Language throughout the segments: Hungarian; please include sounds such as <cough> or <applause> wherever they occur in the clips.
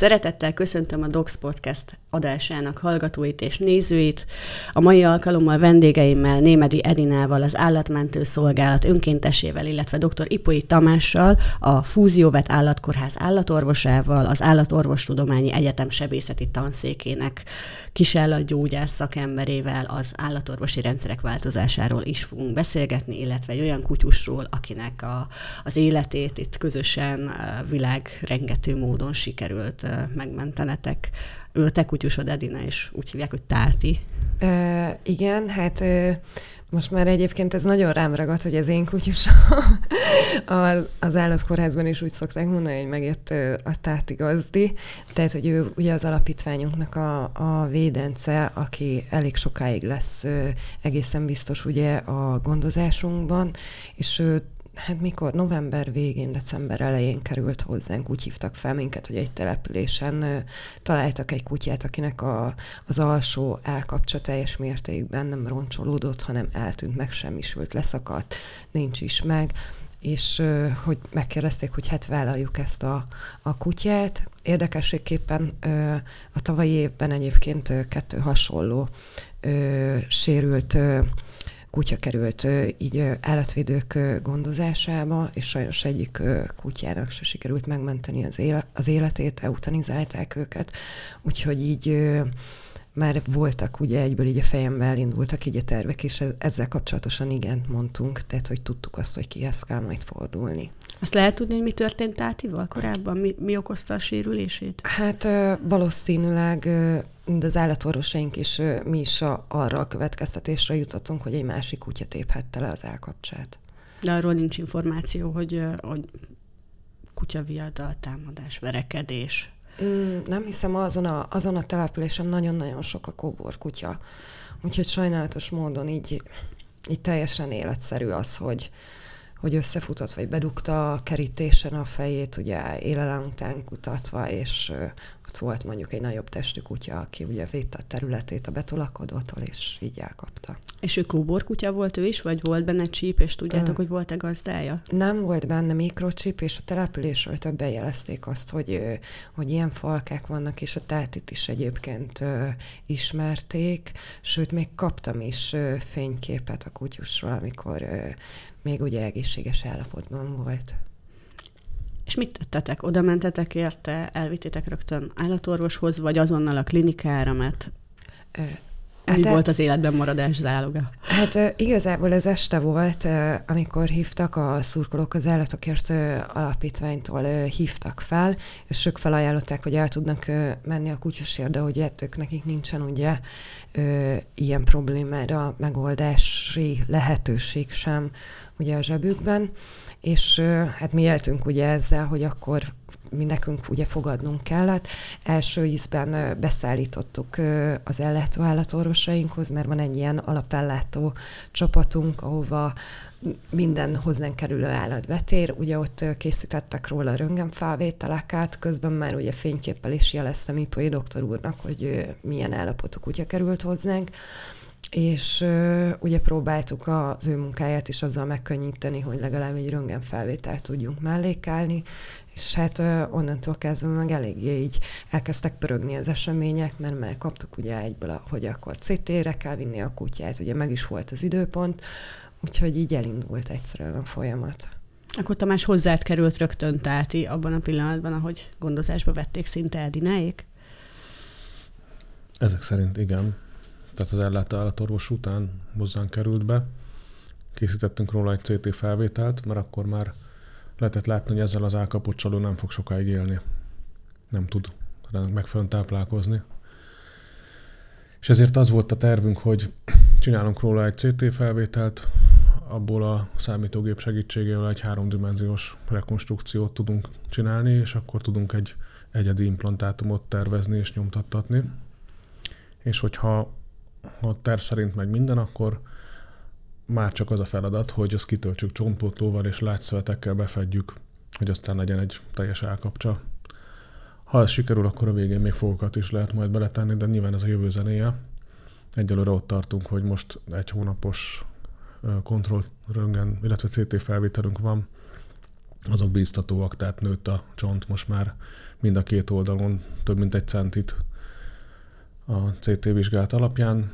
Szeretettel köszöntöm a Docs Podcast adásának hallgatóit és nézőit. A mai alkalommal vendégeimmel, Némedi Edinával, az Állatmentő Szolgálat önkéntesével, illetve dr. Ipoi Tamással, a Fúzióvet Állatkórház állatorvosával, az Állatorvostudományi Egyetem sebészeti tanszékének kisállatgyógyász szakemberével az állatorvosi rendszerek változásáról is fogunk beszélgetni, illetve egy olyan kutyusról, akinek a, az életét itt közösen világ rengető módon sikerült megmentenetek. Ő te kutyusod Edina, és úgy hívják, hogy Táti. Uh, igen, hát uh, most már egyébként ez nagyon rám ragadt, hogy ez én kutyusom. <laughs> az, az állatkórházban is úgy szokták mondani, hogy megjött a táti gazdi, tehát, hogy ő ugye az alapítványunknak a, a védence, aki elég sokáig lesz egészen biztos ugye a gondozásunkban, és ő hát mikor november végén, december elején került hozzánk, úgy hívtak fel minket, hogy egy településen ö, találtak egy kutyát, akinek a, az alsó elkapcsa teljes mértékben nem roncsolódott, hanem eltűnt, megsemmisült, leszakadt, nincs is meg és hogy megkérdezték, hogy hát vállaljuk ezt a, a kutyát. Érdekességképpen a tavalyi évben egyébként kettő hasonló sérült kutya került így állatvédők gondozásába, és sajnos egyik kutyának se sikerült megmenteni az, élet, az életét, eutanizálták őket, úgyhogy így már voltak ugye egyből így a fejembe elindultak így a tervek, és ezzel kapcsolatosan igen mondtunk, tehát hogy tudtuk azt, hogy kihez kell majd fordulni. Azt lehet tudni, hogy mi történt Átival korábban? Mi, mi okozta a sérülését? Hát valószínűleg de az állatorvosaink is, mi is a, arra a következtetésre jutottunk, hogy egy másik kutya téphette le az állkapcsát. De arról nincs információ, hogy, hogy kutyaviadal, támadás, verekedés. Mm, nem hiszem, azon a, azon a településen nagyon-nagyon sok a kóbor kutya. Úgyhogy sajnálatos módon így, így teljesen életszerű az, hogy, hogy összefutott, vagy bedugta a kerítésen a fejét, ugye élelem után kutatva, és ott volt mondjuk egy nagyobb testű kutya, aki ugye védte a területét a betolakodótól, és így elkapta. És ő kóborkutya volt ő is, vagy volt benne csíp, és tudjátok, hogy volt-e gazdája? Nem volt benne mikrocsip, és a településről többen jelezték azt, hogy, hogy ilyen falkák vannak, és a tátit is egyébként ismerték, sőt, még kaptam is fényképet a kutyusról, amikor még ugye egészséges állapotban volt. És mit tettetek? Oda mentetek érte, elvittétek rögtön állatorvoshoz, vagy azonnal a klinikára, mert Hát Mi volt az életben maradás záloga? Hát igazából ez este volt, amikor hívtak a szurkolók az állatokért alapítványtól hívtak fel, és ők felajánlották, hogy el tudnak menni a kutyusért, de hogy ettők nekik nincsen ugye ilyen problémára megoldási lehetőség sem ugye a zsebükben, és hát mi éltünk ugye ezzel, hogy akkor mi nekünk ugye fogadnunk kellett. Első ízben beszállítottuk az ellátó állatorvosainkhoz, mert van egy ilyen alapellátó csapatunk, ahova minden hozzánk kerülő állat betér. Ugye ott készítettek róla röntgenfelvételeket, közben már ugye fényképpel is jeleztem Ipoi doktor úrnak, hogy milyen állapotú kutya került hozzánk és uh, ugye próbáltuk az ő munkáját is azzal megkönnyíteni, hogy legalább egy röntgenfelvételt tudjunk mellékelni, és hát uh, onnantól kezdve meg eléggé így elkezdtek pörögni az események, mert már kaptuk ugye egyből, hogy akkor CT-re kell vinni a kutyát, ugye meg is volt az időpont, úgyhogy így elindult egyszerűen a folyamat. Akkor Tamás hozzád került rögtön Táti abban a pillanatban, ahogy gondozásba vették szinte Edináék? Ezek szerint igen tehát az ellátó állatorvos után hozzánk került be. Készítettünk róla egy CT felvételt, mert akkor már lehetett látni, hogy ezzel az állkapott csaló nem fog sokáig élni. Nem tud megfelelően táplálkozni. És ezért az volt a tervünk, hogy csinálunk róla egy CT felvételt, abból a számítógép segítségével egy háromdimenziós rekonstrukciót tudunk csinálni, és akkor tudunk egy egyedi implantátumot tervezni és nyomtattatni. És hogyha ha terv szerint megy minden, akkor már csak az a feladat, hogy azt kitöltsük csontpótlóval és látszövetekkel befedjük, hogy aztán legyen egy teljes állkapcsa. Ha ez sikerül, akkor a végén még fogokat is lehet majd beletenni, de nyilván ez a jövő zenéje. Egyelőre ott tartunk, hogy most egy hónapos kontrollröngen, illetve CT felvételünk van, azok bíztatóak, tehát nőtt a csont most már mind a két oldalon több mint egy centit a CT vizsgálat alapján,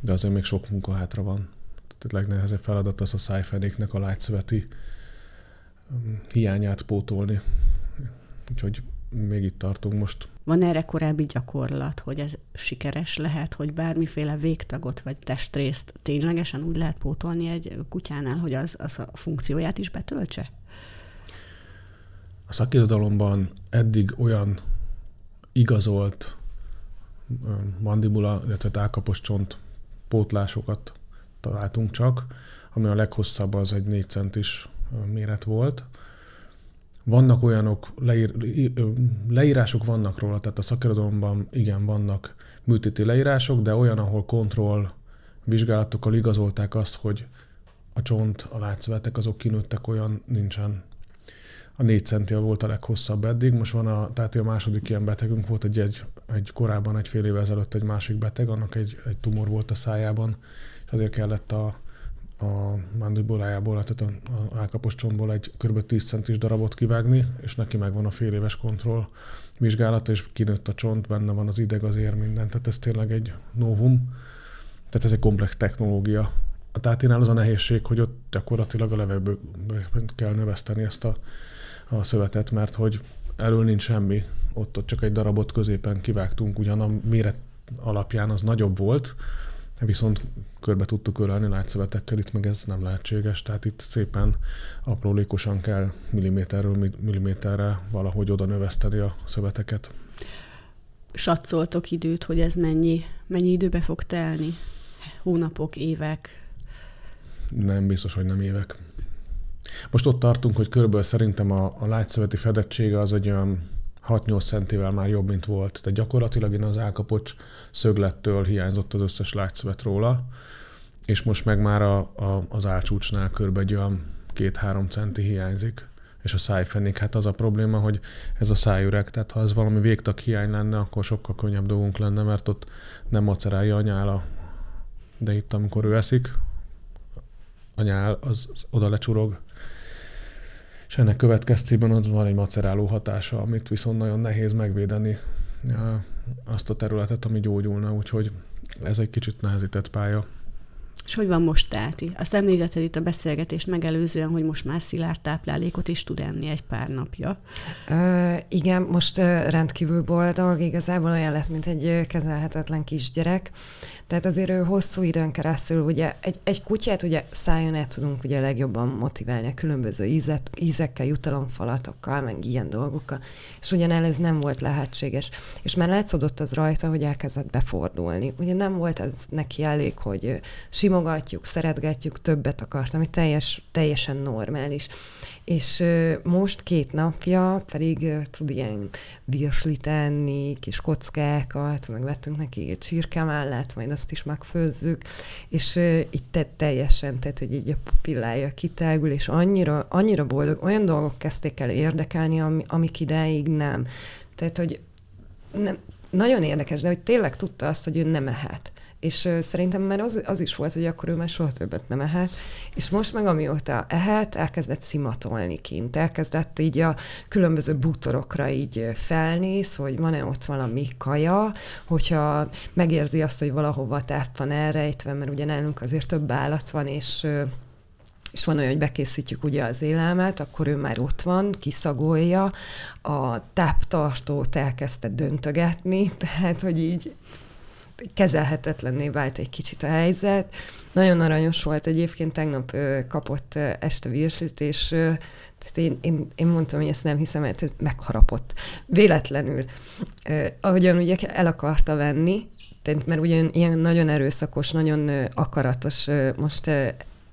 de azért még sok munka hátra van. Tehát a legnehezebb feladat az a szájfenéknek a lágyszöveti um, hiányát pótolni. Úgyhogy még itt tartunk most. Van erre korábbi gyakorlat, hogy ez sikeres lehet, hogy bármiféle végtagot vagy testrészt ténylegesen úgy lehet pótolni egy kutyánál, hogy az, az a funkcióját is betöltse? A szakirodalomban eddig olyan igazolt mandibula, illetve tálkapos csont pótlásokat találtunk csak, ami a leghosszabb az egy 4 centis méret volt. Vannak olyanok, leír, leírások vannak róla, tehát a szakirodalomban igen vannak műtéti leírások, de olyan, ahol kontroll vizsgálatokkal igazolták azt, hogy a csont, a látszövetek azok kinőttek, olyan nincsen. A 4 centi volt a leghosszabb eddig, most van a, tehát a második ilyen betegünk volt egy, egy, egy korábban, egy fél évvel ezelőtt egy másik beteg, annak egy, egy tumor volt a szájában, és azért kellett a, a mandibulájából, tehát a, a állkapos csontból egy kb. 10 centis darabot kivágni, és neki megvan a fél éves kontroll vizsgálata, és kinőtt a csont, benne van az ideg, az ér, minden. Tehát ez tényleg egy novum. Tehát ez egy komplex technológia. A tátinál az a nehézség, hogy ott gyakorlatilag a levegőből kell növeszteni ezt a, a szövetet, mert hogy elől nincs semmi, ott, ott csak egy darabot középen kivágtunk, ugyan a méret alapján az nagyobb volt, viszont körbe tudtuk ölelni látszövetekkel, itt meg ez nem lehetséges, tehát itt szépen aprólékosan kell milliméterről milliméterre valahogy oda növeszteni a szöveteket. Satszoltok időt, hogy ez mennyi, mennyi időbe fog telni? Hónapok, évek? Nem, biztos, hogy nem évek. Most ott tartunk, hogy körülbelül szerintem a, a látszöveti fedettsége az egy olyan 6-8 centivel már jobb, mint volt. Tehát gyakorlatilag én az állkapocs szöglettől hiányzott az összes látszövet róla, és most meg már a, a, az álcsúcsnál kb. egy olyan 2-3 centi hiányzik és a szájfenék. Hát az a probléma, hogy ez a szájüreg, tehát ha ez valami végtag hiány lenne, akkor sokkal könnyebb dolgunk lenne, mert ott nem macerálja a nyála. De itt, amikor ő eszik, a nyál az, az oda lecsurog, és ennek következtében az van egy maceráló hatása, amit viszont nagyon nehéz megvédeni azt a területet, ami gyógyulna, úgyhogy ez egy kicsit nehezített pálya. És hogy van most Táti? Azt említetted itt a beszélgetést megelőzően, hogy most már szilárd táplálékot is tud enni egy pár napja. Uh, igen, most rendkívül boldog, igazából olyan lett, mint egy kezelhetetlen kisgyerek. Tehát azért ő hosszú időn keresztül, ugye egy, egy kutyát ugye szájon el tudunk ugye legjobban motiválni a különböző ízet, ízekkel, jutalomfalatokkal, meg ilyen dolgokkal, és ugyanel ez nem volt lehetséges. És már látszódott az rajta, hogy elkezdett befordulni. Ugye nem volt ez neki elég, hogy simogatjuk, szeretgetjük, többet akart, ami teljes, teljesen normális. És most két napja pedig tud ilyen virslit enni, kis kockákat, meg vettünk neki egy csirke mellett, majd azt is megfőzzük, és itt te, teljesen, tehát hogy így a pupillája kitágul, és annyira, annyira boldog, olyan dolgok kezdték el érdekelni, ami, amik idáig nem. Tehát, hogy nem, nagyon érdekes, de hogy tényleg tudta azt, hogy ő nem ehet és szerintem már az, az is volt, hogy akkor ő már soha többet nem ehet, és most meg amióta ehet, elkezdett szimatolni kint, elkezdett így a különböző bútorokra így felnéz, hogy van-e ott valami kaja, hogyha megérzi azt, hogy valahova táp van elrejtve, mert ugye nálunk azért több állat van, és és van olyan, hogy bekészítjük ugye az élelmet, akkor ő már ott van, kiszagolja, a táptartót elkezdte döntögetni, <laughs> tehát hogy így kezelhetetlenné vált egy kicsit a helyzet. Nagyon aranyos volt egyébként, tegnap kapott este virslit, és tehát én, én, én mondtam, hogy ezt nem hiszem, mert megharapott. Véletlenül. Ahogyan ugye el akarta venni, mert ugye ilyen nagyon erőszakos, nagyon akaratos most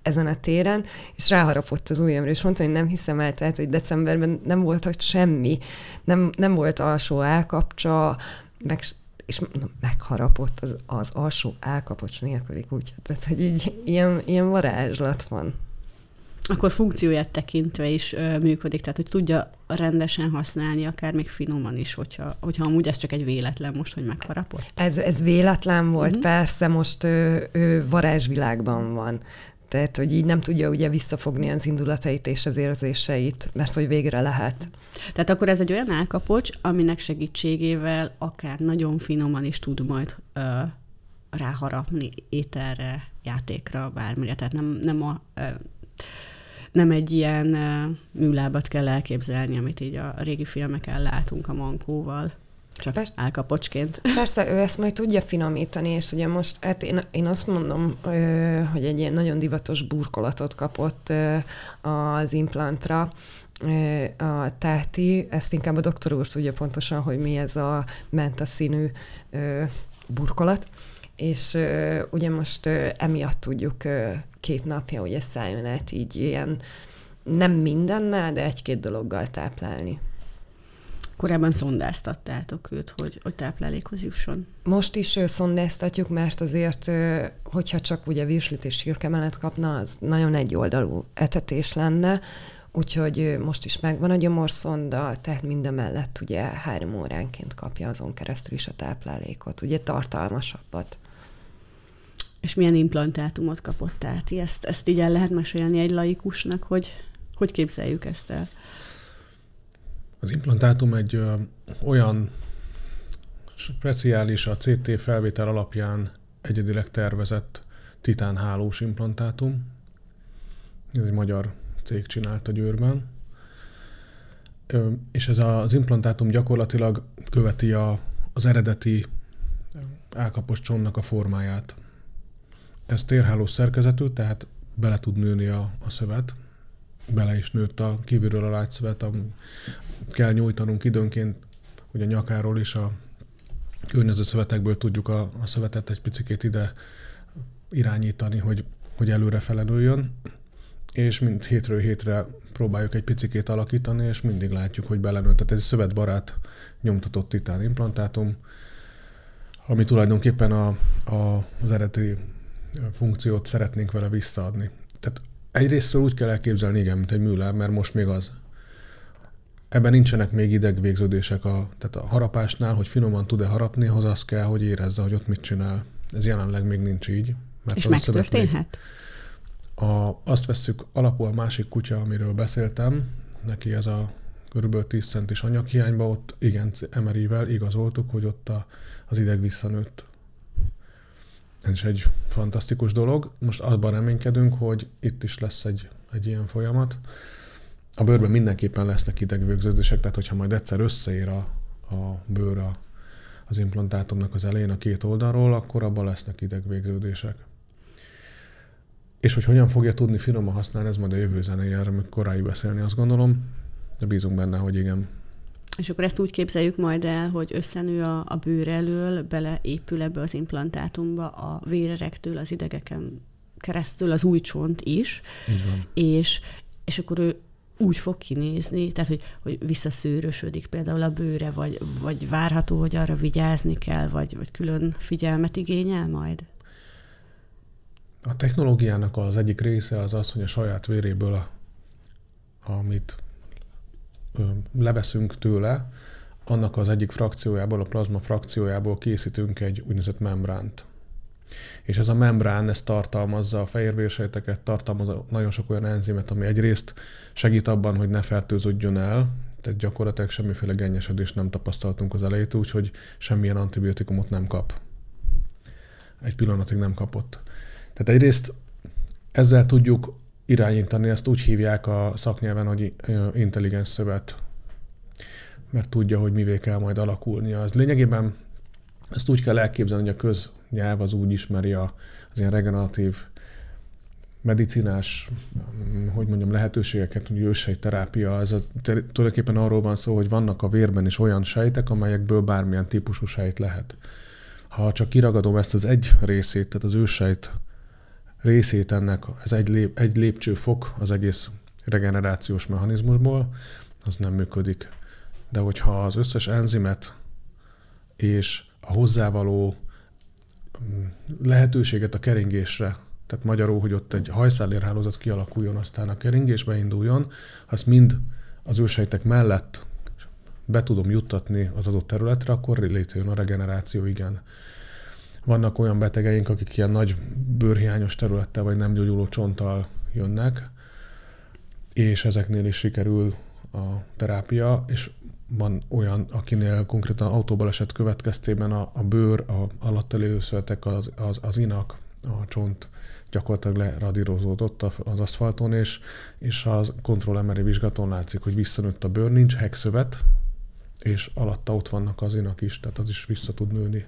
ezen a téren, és ráharapott az ujjamra, és mondta, hogy nem hiszem el, tehát, hogy decemberben nem volt ott semmi, nem, nem volt alsó állkapcsa, meg és megharapott az, az alsó állkapocs nélküli kutya. Tehát, hogy így ilyen, ilyen varázslat van. Akkor funkcióját tekintve is ö, működik, tehát hogy tudja rendesen használni, akár még finoman is, hogyha, hogyha amúgy ez csak egy véletlen most, hogy megharapott. Ez, ez véletlen volt, uh-huh. persze, most ő, ő varázsvilágban van. Tehát, hogy így nem tudja ugye visszafogni az indulatait és az érzéseit, mert hogy végre lehet. Tehát akkor ez egy olyan állkapocs, aminek segítségével akár nagyon finoman is tud majd ö, ráharapni ételre, játékra, bármire. Tehát nem, nem a ö, nem egy ilyen műlábat kell elképzelni, amit így a régi filmeken látunk a mankóval. Csak Persze, állkapocsként. Persze, ő ezt majd tudja finomítani, és ugye most, hát én, én azt mondom, hogy egy ilyen nagyon divatos burkolatot kapott az implantra, a táti, ezt inkább a doktor úr tudja pontosan, hogy mi ez a menta színű burkolat, és ugye most emiatt tudjuk két napja, hogy ez szálljon át így ilyen nem mindennel, de egy-két dologgal táplálni. Korábban szondáztattátok őt, hogy, hogy táplálékhoz jusson. Most is szondáztatjuk, mert azért, hogyha csak ugye virslit és sírkemelet kapna, az nagyon egyoldalú etetés lenne, úgyhogy most is megvan a gyomorszonda, tehát minden mellett ugye három óránként kapja azon keresztül is a táplálékot, ugye tartalmasabbat. És milyen implantátumot kapott át? Ezt, ezt így el lehet mesélni egy laikusnak, hogy hogy képzeljük ezt el? Az implantátum egy ö, olyan speciális a CT felvétel alapján egyedileg tervezett titánhálós implantátum. Ez egy magyar cég csinálta Győrben. Ö, és ez az implantátum gyakorlatilag követi a, az eredeti állkapos csontnak a formáját. Ez térhálós szerkezetű, tehát bele tud nőni a, a szövet, bele is nőtt a kívülről a lágyszövet, ami kell nyújtanunk időnként, hogy a nyakáról is a környező szövetekből tudjuk a, a szövetet egy picit ide irányítani, hogy, hogy előre felenüljön, és mind hétről hétre próbáljuk egy picikét alakítani, és mindig látjuk, hogy belenőtt. Tehát ez szövetbarát nyomtatott titán implantátum, ami tulajdonképpen a, a, az eredeti funkciót szeretnénk vele visszaadni. Tehát egyrésztről úgy kell elképzelni, igen, mint egy műláb, mert most még az. Ebben nincsenek még idegvégződések a, tehát a harapásnál, hogy finoman tud-e harapni, ahhoz az kell, hogy érezze, hogy ott mit csinál. Ez jelenleg még nincs így. Mert És megtörténhet? A, azt vesszük alapul a másik kutya, amiről beszéltem, neki ez a kb. 10 centis anyaghiányba, ott igen, MRI-vel igazoltuk, hogy ott a, az ideg visszanőtt. Ez is egy fantasztikus dolog. Most abban reménykedünk, hogy itt is lesz egy, egy ilyen folyamat. A bőrben mindenképpen lesznek idegvégződések, tehát hogyha majd egyszer összeér a, a bőr a, az implantátumnak az elején a két oldalról, akkor abban lesznek idegvégződések. És hogy hogyan fogja tudni finoman használni, ez majd a jövő zenéje, erről korai beszélni, azt gondolom. De bízunk benne, hogy igen. És akkor ezt úgy képzeljük majd el, hogy összenő a, a bőr elől, beleépül ebbe az implantátumba a vérerektől, az idegeken keresztül az új csont is. És, és akkor ő úgy fog kinézni, tehát hogy, hogy visszaszőrösödik például a bőre, vagy, vagy várható, hogy arra vigyázni kell, vagy, vagy külön figyelmet igényel majd? A technológiának az egyik része az az, hogy a saját véréből, a, amit ö, leveszünk tőle, annak az egyik frakciójából, a plazma frakciójából készítünk egy úgynevezett membránt. És ez a membrán, ez tartalmazza a fehérvérsejteket, tartalmazza nagyon sok olyan enzimet, ami egyrészt segít abban, hogy ne fertőződjön el, tehát gyakorlatilag semmiféle gennyesedést nem tapasztaltunk az elejét, úgyhogy semmilyen antibiotikumot nem kap. Egy pillanatig nem kapott. Tehát egyrészt ezzel tudjuk irányítani, ezt úgy hívják a szaknyelven, hogy intelligens szövet, mert tudja, hogy mivé kell majd alakulnia. Az lényegében Ezt úgy kell elképzelni, hogy a köznyelv az úgy ismeri a, az ilyen regeneratív medicinás, hogy mondjam, lehetőségeket, hogy ősejt terápia, ez a, tulajdonképpen arról van szó, hogy vannak a vérben is olyan sejtek, amelyekből bármilyen típusú sejt lehet. Ha csak kiragadom ezt az egy részét, tehát az ősejt részét ennek, ez egy, lép, egy lépcsőfok az egész regenerációs mechanizmusból, az nem működik. De hogyha az összes enzimet és a hozzávaló mm, lehetőséget a keringésre, tehát magyarul, hogy ott egy hajszálérhálózat kialakuljon, aztán a keringés beinduljon, azt mind az ősejtek mellett be tudom juttatni az adott területre, akkor létrejön a regeneráció, igen. Vannak olyan betegeink, akik ilyen nagy bőrhiányos területtel vagy nem gyógyuló csonttal jönnek, és ezeknél is sikerül a terápia, és van olyan, akinél konkrétan autóbaleset következtében a, a bőr, a szövetek, az, az, az inak, a csont gyakorlatilag leradírozódott az aszfalton, és, és az kontrollemeri vizsgaton látszik, hogy visszanőtt a bőr, nincs hegszövet, és alatta ott vannak az inak is, tehát az is vissza tud nőni.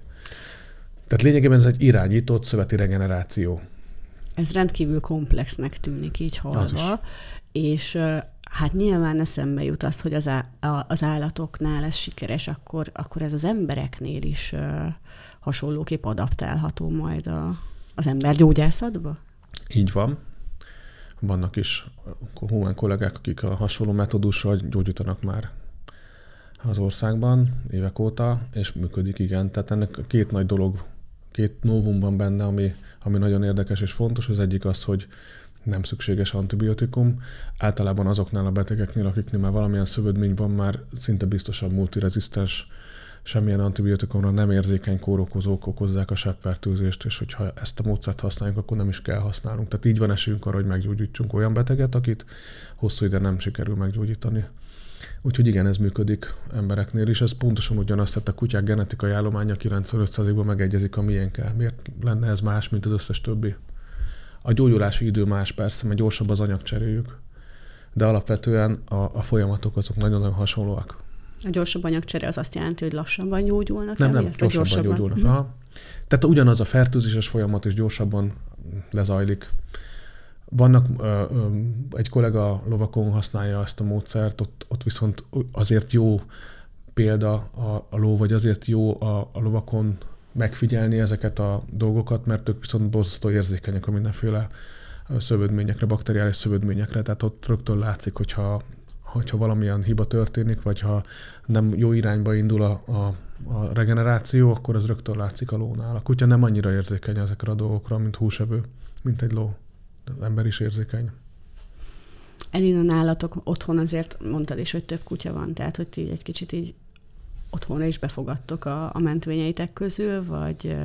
Tehát lényegében ez egy irányított szöveti regeneráció. Ez rendkívül komplexnek tűnik így hallva, és hát nyilván eszembe jut az, hogy az, á, az állatoknál ez sikeres, akkor, akkor ez az embereknél is hasonlóképp adaptálható majd a, az ember gyógyászatba? Így van. Vannak is humán kollégák, akik a hasonló metódussal gyógyítanak már az országban évek óta, és működik, igen. Tehát ennek két nagy dolog, két novum van benne, ami, ami nagyon érdekes és fontos. Az egyik az, hogy nem szükséges antibiotikum. Általában azoknál a betegeknél, akiknél már valamilyen szövődmény van, már szinte biztosan multirezisztens, semmilyen antibiotikumra nem érzékeny kórokozók okozzák a seppfertőzést, és hogyha ezt a módszert használjuk, akkor nem is kell használnunk. Tehát így van esélyünk arra, hogy meggyógyítsunk olyan beteget, akit hosszú ide nem sikerül meggyógyítani. Úgyhogy igen, ez működik embereknél is. Ez pontosan ugyanazt, tehát a kutyák genetikai állománya 95%-ban megegyezik a miénkkel. Miért lenne ez más, mint az összes többi? A gyógyulási idő más persze, mert gyorsabb az anyagcseréjük, de alapvetően a, a folyamatok azok nagyon-nagyon hasonlóak. A gyorsabb anyagcsere az azt jelenti, hogy lassabban gyógyulnak? Nem, nem, gyorsabban, gyorsabban gyógyulnak. Uh-huh. Tehát ugyanaz a fertőzéses folyamat is gyorsabban lezajlik. Vannak, ö, ö, egy kollega lovakon használja ezt a módszert, ott, ott viszont azért jó példa a, a ló, vagy azért jó a, a lovakon megfigyelni ezeket a dolgokat, mert ők viszont borzasztó érzékenyek a mindenféle szövődményekre, bakteriális szövődményekre, tehát ott rögtön látszik, hogyha, hogyha valamilyen hiba történik, vagy ha nem jó irányba indul a, a, a regeneráció, akkor az rögtön látszik a lónál. A kutya nem annyira érzékeny ezekre a dolgokra, mint húsevő, mint egy ló. Az ember is érzékeny. Edina nálatok otthon azért mondtad is, hogy több kutya van, tehát hogy így egy kicsit így otthonra is befogadtok a, a mentvényeitek közül, vagy,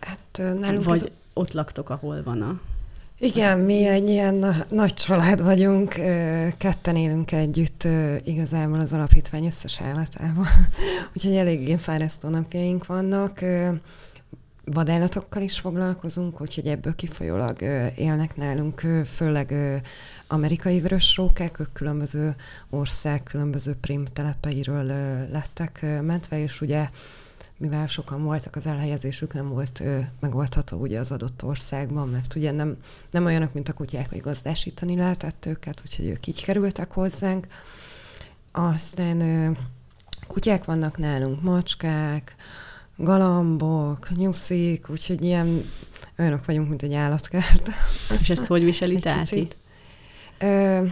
hát, nálunk vagy ez... ott laktok, ahol van a... Igen, mi egy ilyen nagy család vagyunk, ketten élünk együtt igazából az alapítvány összes állatával, <laughs> úgyhogy eléggé fárasztó napjaink vannak. Vadállatokkal is foglalkozunk, úgyhogy ebből kifolyólag élnek nálunk, főleg amerikai vörösrókák, ők különböző ország, különböző prim telepeiről lettek mentve, és ugye mivel sokan voltak, az elhelyezésük nem volt megoldható ugye az adott országban, mert ugye nem, nem olyanok, mint a kutyák, hogy gazdásítani lehetett őket, úgyhogy ők így kerültek hozzánk. Aztán kutyák vannak nálunk, macskák, galambok, nyuszik, úgyhogy ilyen olyanok vagyunk, mint egy állatkert. És ezt hogy viseli Táti? Ö,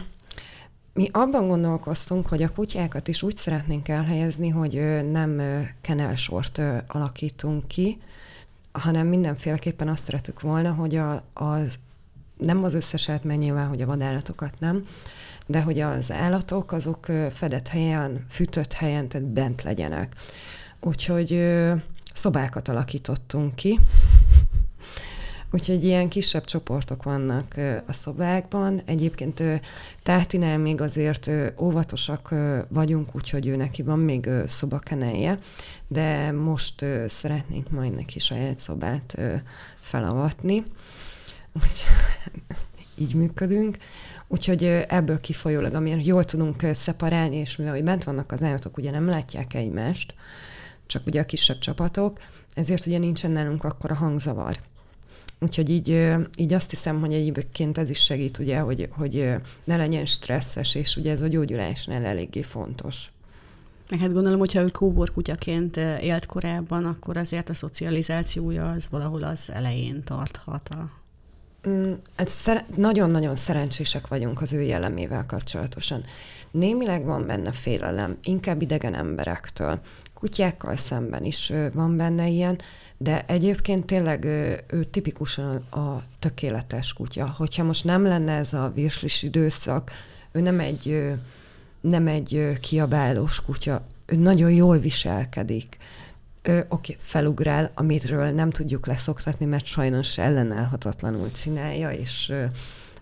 mi abban gondolkoztunk, hogy a kutyákat is úgy szeretnénk elhelyezni, hogy nem kenelsort alakítunk ki, hanem mindenféleképpen azt szeretük volna, hogy a, az nem az összeset, mert nyilván, hogy a vadállatokat nem, de hogy az állatok azok fedett helyen, fűtött helyen, tehát bent legyenek. Úgyhogy szobákat alakítottunk ki, Úgyhogy ilyen kisebb csoportok vannak a szobákban. Egyébként Tátinál még azért óvatosak vagyunk, úgyhogy ő neki van még szobakenelje, de most szeretnénk majd neki saját szobát felavatni. Úgy, <laughs> így működünk. Úgyhogy ebből kifolyólag, amire jól tudunk szeparálni, és mivel hogy bent vannak az állatok, ugye nem látják egymást, csak ugye a kisebb csapatok, ezért ugye nincsen nálunk akkor a hangzavar. Úgyhogy így, így azt hiszem, hogy egyébként ez is segít, ugye, hogy, hogy ne legyen stresszes, és ugye ez a gyógyulásnál eléggé fontos. Hát gondolom, hogyha ő kóborkutyaként élt korábban, akkor azért a szocializációja az valahol az elején tarthat a Mm, szer- nagyon-nagyon szerencsések vagyunk az ő jellemével kapcsolatosan. Némileg van benne félelem, inkább idegen emberektől. Kutyákkal szemben is van benne ilyen, de egyébként tényleg ő, ő tipikusan a tökéletes kutya. Hogyha most nem lenne ez a virslis időszak, ő nem egy, nem egy kiabálós kutya, ő nagyon jól viselkedik oké, okay, felugrál, amitről nem tudjuk leszoktatni, mert sajnos ellenállhatatlanul csinálja, és ö,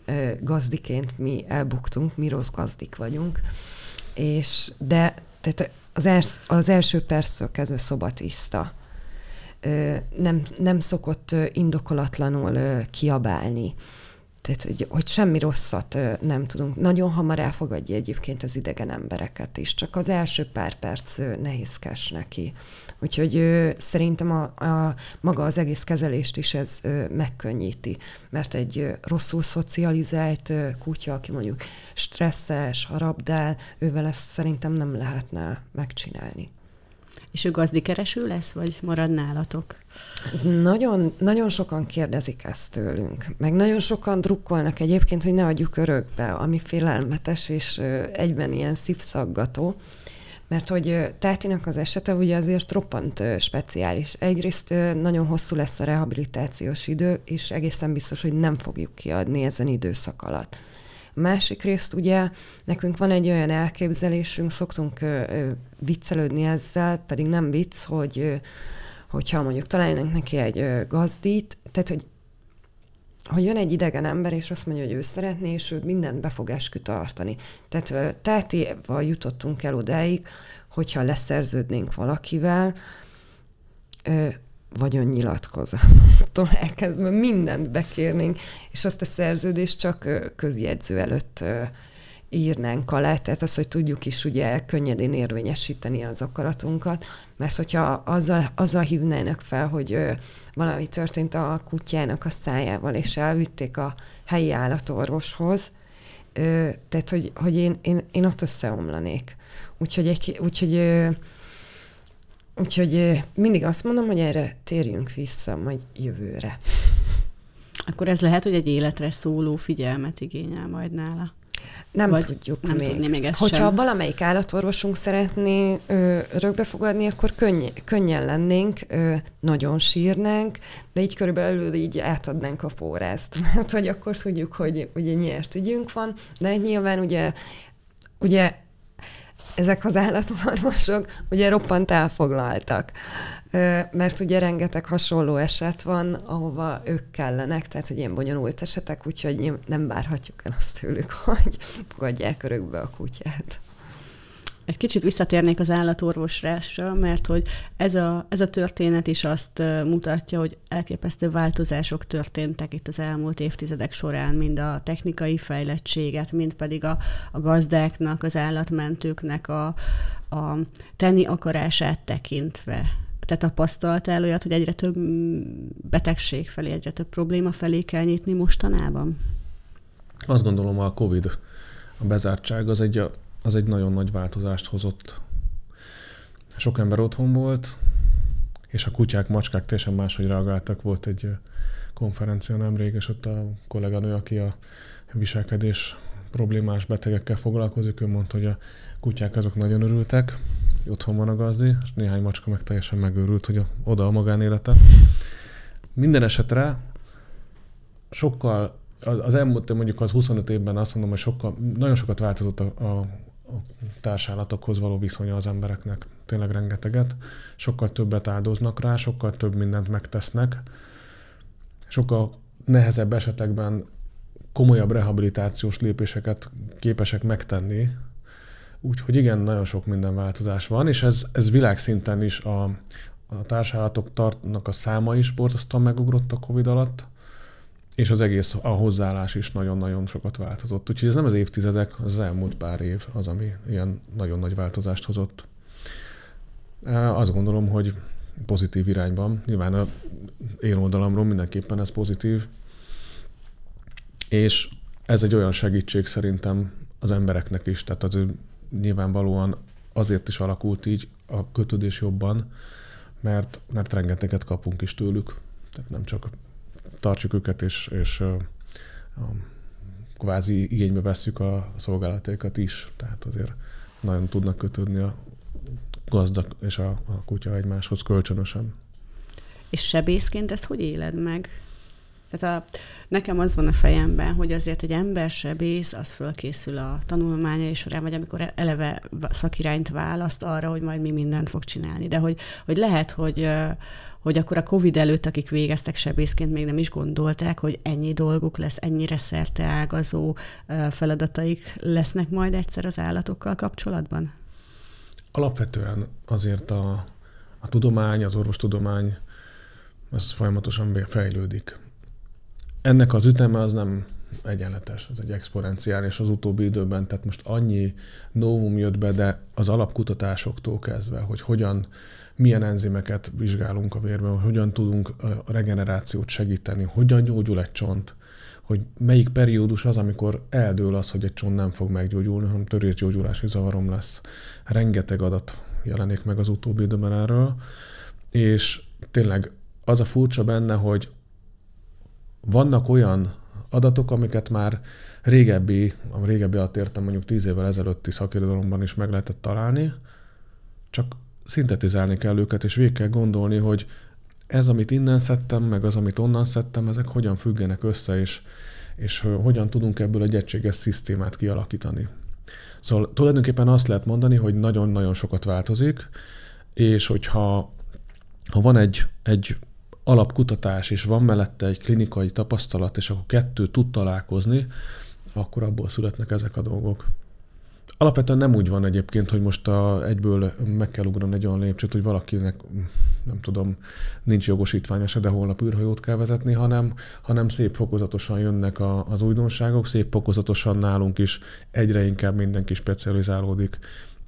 ö, gazdiként mi elbuktunk, mi rossz gazdik vagyunk. És, de tehát az, els, az első perctől kezdve szobatiszta. Nem, nem szokott indokolatlanul kiabálni. Tehát, hogy, hogy semmi rosszat nem tudunk. Nagyon hamar elfogadja egyébként az idegen embereket is, csak az első pár perc nehézkes neki. Úgyhogy szerintem a, a, maga az egész kezelést is ez megkönnyíti, mert egy rosszul szocializált kutya, aki mondjuk stresszes, harabdál, ővel ezt szerintem nem lehetne megcsinálni. És ő gazdikereső lesz, vagy marad nálatok? Ez nagyon, nagyon sokan kérdezik ezt tőlünk, meg nagyon sokan drukkolnak egyébként, hogy ne adjuk örökbe, ami félelmetes és egyben ilyen szívszaggató. Mert hogy Tátinak az esete ugye azért roppant speciális. Egyrészt nagyon hosszú lesz a rehabilitációs idő, és egészen biztos, hogy nem fogjuk kiadni ezen időszak alatt. Másik részt ugye nekünk van egy olyan elképzelésünk, szoktunk viccelődni ezzel, pedig nem vicc, hogy hogyha mondjuk találnak neki egy gazdít, tehát hogy hogy jön egy idegen ember, és azt mondja, hogy ő szeretné, és ő mindent be fog eskü tartani. Tehát tátéval jutottunk el odáig, hogyha leszerződnénk valakivel, vagyonnyilatkozattól elkezdve mindent bekérnénk, és azt a szerződést csak közjegyző előtt írnánk alá, tehát az, hogy tudjuk is ugye könnyedén érvényesíteni az akaratunkat, mert hogyha azzal, azzal hívnának fel, hogy ö, valami történt a kutyának a szájával, és elvitték a helyi állatorvoshoz, ö, tehát hogy, hogy én, én, én ott összeomlanék. Úgyhogy, egy, úgyhogy ö, Úgyhogy mindig azt mondom, hogy erre térjünk vissza majd jövőre. Akkor ez lehet, hogy egy életre szóló figyelmet igényel majd nála. Nem Vagy tudjuk nem még. Tudni még ezt Hogyha sem. valamelyik állatorvosunk szeretné ö, örökbefogadni, akkor könny, könnyen lennénk, ö, nagyon sírnánk, de így körülbelül így átadnánk a pórázt, mert <laughs> hogy akkor tudjuk, hogy ugye nyert ügyünk van, de nyilván ugye, ugye ezek az állatorvosok ugye roppant elfoglaltak, mert ugye rengeteg hasonló eset van, ahova ők kellenek, tehát hogy ilyen bonyolult esetek, úgyhogy nem várhatjuk el azt tőlük, <laughs> hogy fogadják örökbe a kutyát. Egy kicsit visszatérnék az állatorvosrásra, mert hogy ez a, ez a történet is azt mutatja, hogy elképesztő változások történtek itt az elmúlt évtizedek során, mind a technikai fejlettséget, mind pedig a, a gazdáknak, az állatmentőknek a, a tenni akarását tekintve. Te tapasztaltál olyat, hogy egyre több betegség felé, egyre több probléma felé kell nyitni mostanában? Azt gondolom a COVID, a bezártság az egy az egy nagyon nagy változást hozott. Sok ember otthon volt, és a kutyák, macskák teljesen máshogy reagáltak. Volt egy konferencia nemrég, és ott a kolléganő, aki a viselkedés problémás betegekkel foglalkozik, ő mondta, hogy a kutyák azok nagyon örültek, otthon van a gazdi, és néhány macska meg teljesen megőrült, hogy a, oda a magánélete. Minden esetre sokkal, az elmúlt mondjuk az 25 évben azt mondom, hogy sokkal, nagyon sokat változott a, a társállatokhoz való viszonya az embereknek tényleg rengeteget. Sokkal többet áldoznak rá, sokkal több mindent megtesznek. Sokkal nehezebb esetekben komolyabb rehabilitációs lépéseket képesek megtenni. Úgyhogy igen, nagyon sok minden változás van, és ez, ez világszinten is a, a társállatok tartnak a száma is borzasztóan megugrott a Covid alatt és az egész a hozzáállás is nagyon-nagyon sokat változott. Úgyhogy ez nem az évtizedek, az, elmúlt pár év az, ami ilyen nagyon nagy változást hozott. Azt gondolom, hogy pozitív irányban. Nyilván a én oldalamról mindenképpen ez pozitív. És ez egy olyan segítség szerintem az embereknek is, tehát az nyilvánvalóan azért is alakult így a kötődés jobban, mert, mert rengeteget kapunk is tőlük. Tehát nem csak tartsuk őket, és, és kvázi igénybe vesszük a szolgálataikat is. Tehát azért nagyon tudnak kötődni a gazdag és a, a kutya egymáshoz kölcsönösen. És sebészként ezt hogy éled meg? Tehát a, nekem az van a fejemben, hogy azért egy ember sebész, az fölkészül a tanulmányai során, vagy amikor eleve szakirányt választ arra, hogy majd mi mindent fog csinálni. De hogy, hogy lehet, hogy, hogy akkor a Covid előtt, akik végeztek sebészként, még nem is gondolták, hogy ennyi dolguk lesz, ennyire szerte ágazó feladataik lesznek majd egyszer az állatokkal kapcsolatban? Alapvetően azért a, a tudomány, az orvostudomány, ez folyamatosan fejlődik. Ennek az üteme az nem egyenletes, ez egy exponenciális az utóbbi időben, tehát most annyi novum jött be, de az alapkutatásoktól kezdve, hogy hogyan, milyen enzimeket vizsgálunk a vérben, hogy hogyan tudunk a regenerációt segíteni, hogyan gyógyul egy csont, hogy melyik periódus az, amikor eldől az, hogy egy csont nem fog meggyógyulni, hanem törésgyógyulási zavarom lesz. Rengeteg adat jelenik meg az utóbbi időben erről, és tényleg az a furcsa benne, hogy vannak olyan adatok, amiket már régebbi, a régebbi alatt értem mondjuk tíz évvel ezelőtti szakirodalomban is meg lehetett találni, csak szintetizálni kell őket, és végig kell gondolni, hogy ez, amit innen szedtem, meg az, amit onnan szedtem, ezek hogyan függenek össze, és, és hogyan tudunk ebből egy egységes szisztémát kialakítani. Szóval tulajdonképpen azt lehet mondani, hogy nagyon-nagyon sokat változik, és hogyha ha van egy, egy alapkutatás, és van mellette egy klinikai tapasztalat, és akkor kettő tud találkozni, akkor abból születnek ezek a dolgok. Alapvetően nem úgy van egyébként, hogy most a, egyből meg kell ugrani egy olyan lépcsőt, hogy valakinek, nem tudom, nincs jogosítványa se, de holnap űrhajót kell vezetni, hanem, hanem szép fokozatosan jönnek a, az újdonságok, szép fokozatosan nálunk is egyre inkább mindenki specializálódik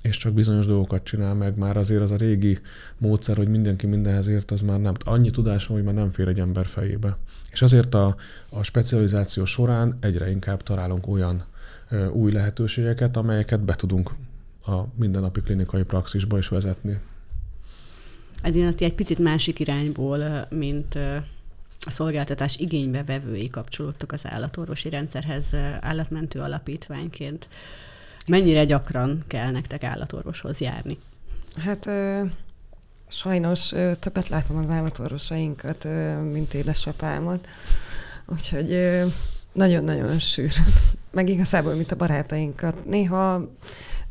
és csak bizonyos dolgokat csinál meg, már azért az a régi módszer, hogy mindenki mindenhez ért, az már nem. Annyi tudás van, hogy már nem fér egy ember fejébe. És azért a, a specializáció során egyre inkább találunk olyan ö, új lehetőségeket, amelyeket be tudunk a mindennapi klinikai praxisba is vezetni. Edina, ti egy picit másik irányból, mint a szolgáltatás igénybe vevői kapcsolódtok az állatorvosi rendszerhez állatmentő alapítványként. Mennyire gyakran kell nektek állatorvoshoz járni? Hát ö, sajnos ö, többet látom az állatorvosainkat, ö, mint édesapámat, úgyhogy ö, nagyon-nagyon sűrűn, <laughs> meg igazából, mint a barátainkat. Néha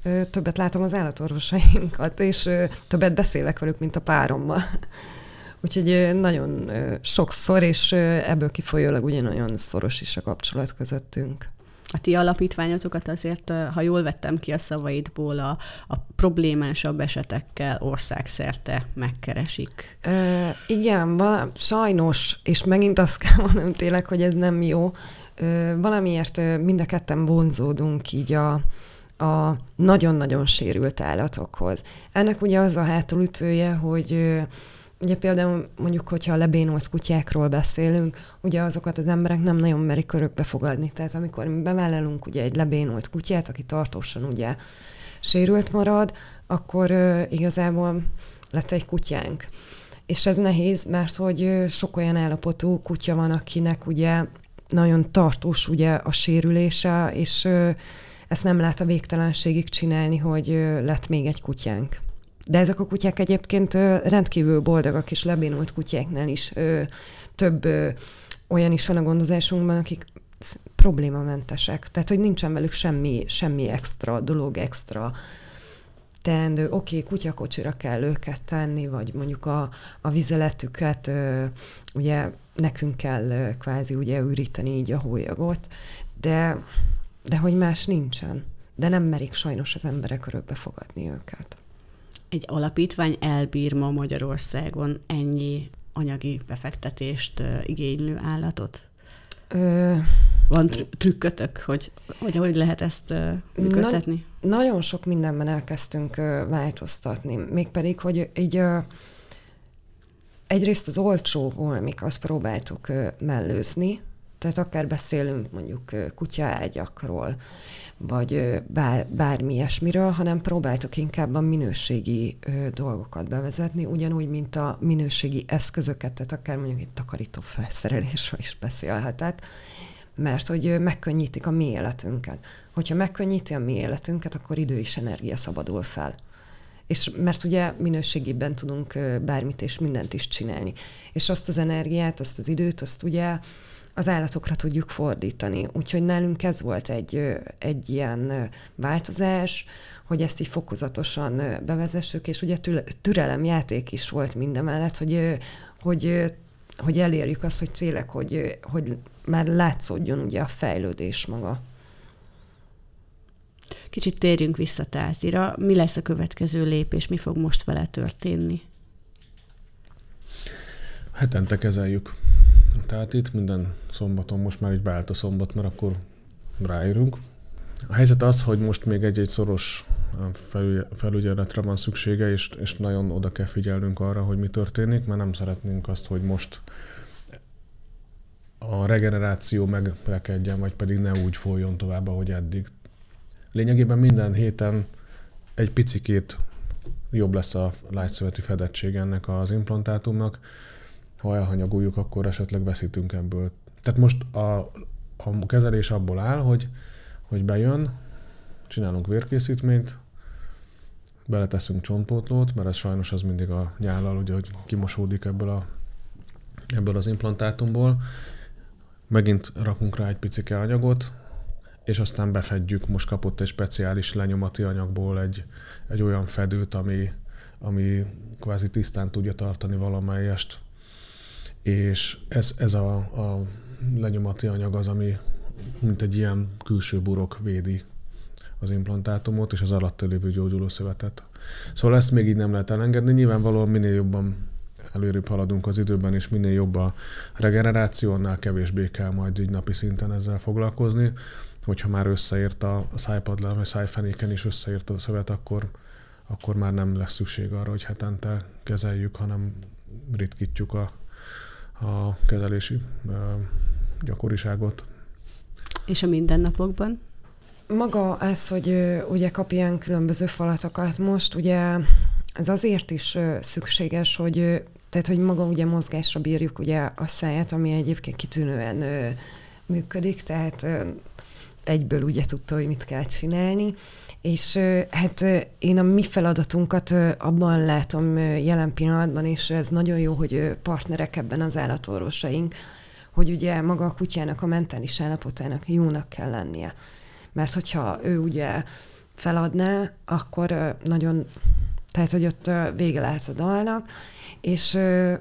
ö, többet látom az állatorvosainkat, és ö, többet beszélek velük, mint a párommal. <laughs> Úgyhogy nagyon sokszor, és ebből kifolyólag ugye nagyon szoros is a kapcsolat közöttünk a ti alapítványotokat azért, ha jól vettem ki a szavaidból, a, a problémásabb esetekkel országszerte megkeresik. E, igen, val- sajnos, és megint azt kell mondanom tényleg, hogy ez nem jó, e, valamiért mind a ketten vonzódunk így a, a nagyon-nagyon sérült állatokhoz. Ennek ugye az a hátulütője, hogy Ugye például mondjuk, hogyha a lebénult kutyákról beszélünk, ugye azokat az emberek nem nagyon merik örökbe fogadni. Tehát amikor mi bevállalunk ugye egy lebénult kutyát, aki tartósan ugye sérült marad, akkor uh, igazából lett egy kutyánk. És ez nehéz, mert hogy sok olyan állapotú kutya van, akinek ugye nagyon tartós ugye a sérülése, és uh, ezt nem lehet a végtelenségig csinálni, hogy uh, lett még egy kutyánk. De ezek a kutyák egyébként rendkívül boldogak, és lebénult kutyáknál is több olyan is van a gondozásunkban, akik problémamentesek. Tehát, hogy nincsen velük semmi, semmi extra dolog, extra teendő. Oké, okay, kutyakocsira kell őket tenni, vagy mondjuk a, a vizeletüket, ugye nekünk kell kvázi ugye üríteni így a hólyagot, de, de hogy más nincsen. De nem merik sajnos az emberek örökbe fogadni őket egy alapítvány elbír ma Magyarországon ennyi anyagi befektetést igénylő állatot? Ö, Van tr- trükkötök, hogy, hogy hogy lehet ezt működtetni? Na, nagyon sok mindenben elkezdtünk változtatni. Mégpedig, hogy így egyrészt az olcsó holmikat próbáltuk mellőzni, tehát akár beszélünk mondjuk kutyaágyakról, vagy bár, bármi ilyesmiről, hanem próbáltuk inkább a minőségi dolgokat bevezetni, ugyanúgy, mint a minőségi eszközöket, tehát akár mondjuk itt takarító felszerelésről is beszélhetek, mert hogy megkönnyítik a mi életünket. Hogyha megkönnyíti a mi életünket, akkor idő és energia szabadul fel. És mert ugye minőségében tudunk bármit és mindent is csinálni. És azt az energiát, azt az időt, azt ugye az állatokra tudjuk fordítani. Úgyhogy nálunk ez volt egy, egy ilyen változás, hogy ezt így fokozatosan bevezessük, és ugye türelemjáték is volt mindemellett, hogy, hogy, hogy elérjük azt, hogy tényleg, hogy, hogy már látszódjon ugye a fejlődés maga. Kicsit térjünk vissza Tátira. Mi lesz a következő lépés, mi fog most vele történni? Hetente kezeljük tehát itt minden szombaton most már így beállt a szombat, mert akkor ráérünk. A helyzet az, hogy most még egy-egy szoros felügyeletre van szüksége, és, és nagyon oda kell figyelnünk arra, hogy mi történik, mert nem szeretnénk azt, hogy most a regeneráció megrekedjen, vagy pedig ne úgy folyjon tovább, ahogy eddig. Lényegében minden héten egy picikét jobb lesz a lágyszöveti fedettség ennek az implantátumnak, ha elhanyagoljuk, akkor esetleg veszítünk ebből. Tehát most a, a kezelés abból áll, hogy, hogy bejön, csinálunk vérkészítményt, beleteszünk csontpótlót, mert ez sajnos az mindig a nyállal, ugye, hogy kimosódik ebből, a, ebből az implantátumból. Megint rakunk rá egy picike anyagot, és aztán befedjük, most kapott egy speciális lenyomati anyagból egy, egy olyan fedőt, ami, ami kvázi tisztán tudja tartani valamelyest és ez, ez a, a lenyomati anyag az, ami mint egy ilyen külső burok védi az implantátumot és az alatta lévő gyógyulószövetet. Szóval ezt még így nem lehet elengedni. Nyilvánvalóan minél jobban előrébb haladunk az időben, és minél jobb a regeneráció, annál kevésbé kell majd így napi szinten ezzel foglalkozni. Hogyha már összeért a szájpadlán, vagy szájfenéken is összeért a szövet, akkor, akkor már nem lesz szükség arra, hogy hetente kezeljük, hanem ritkítjuk a a kezelési gyakoriságot. És a mindennapokban? Maga ez, hogy ugye kap ilyen különböző falatokat most, ugye ez azért is szükséges, hogy tehát, hogy maga ugye mozgásra bírjuk ugye a száját, ami egyébként kitűnően működik, tehát egyből ugye tudta, hogy mit kell csinálni, és hát én a mi feladatunkat abban látom jelen pillanatban, és ez nagyon jó, hogy partnerek ebben az állatorvosaink, hogy ugye maga a kutyának a mentális állapotának jónak kell lennie. Mert hogyha ő ugye feladná, akkor nagyon, tehát hogy ott vége lehet a dalnak, és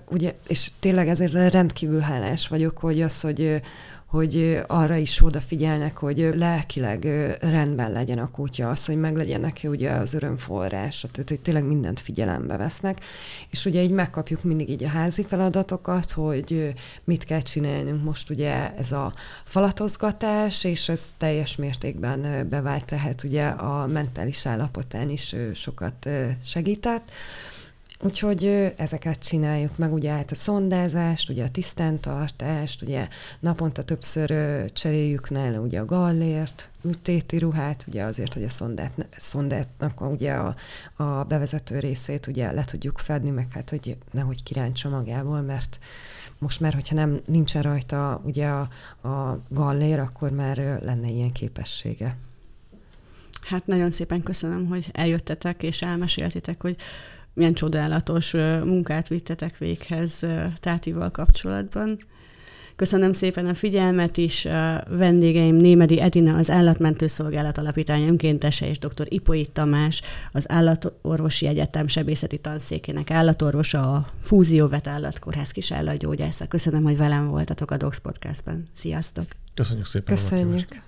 ugye, és tényleg ezért rendkívül hálás vagyok, hogy az, hogy, hogy arra is odafigyelnek, hogy lelkileg rendben legyen a kutya, az, hogy meglegyen neki ugye az örömforrás, tehát hogy tényleg mindent figyelembe vesznek, és ugye így megkapjuk mindig így a házi feladatokat, hogy mit kell csinálnunk most ugye ez a falatozgatás, és ez teljes mértékben bevált, tehát ugye a mentális állapotán is sokat segített. Úgyhogy ezeket csináljuk meg, ugye hát a szondázást, ugye a tisztántartást, ugye naponta többször cseréljük nála ugye a gallért, műtéti ruhát, ugye azért, hogy a szondát, szondátnak ugye a, a bevezető részét ugye le tudjuk fedni, meg hát, hogy nehogy kirántsa magából, mert most már, hogyha nem nincsen rajta ugye a, a gallér, akkor már lenne ilyen képessége. Hát nagyon szépen köszönöm, hogy eljöttetek és elmeséltitek, hogy milyen csodálatos munkát vittetek véghez Tátival kapcsolatban. Köszönöm szépen a figyelmet is. A vendégeim Némedi Edina, az Állatmentő Szolgálat Alapítvány önkéntese, és dr. Ipoi Tamás, az Állatorvosi Egyetem sebészeti tanszékének állatorvosa, a Fúzió Vet Állatkórház kis állatgyógyásza. Köszönöm, hogy velem voltatok a Docs Podcastban. Sziasztok! Köszönjük szépen! Köszönjük!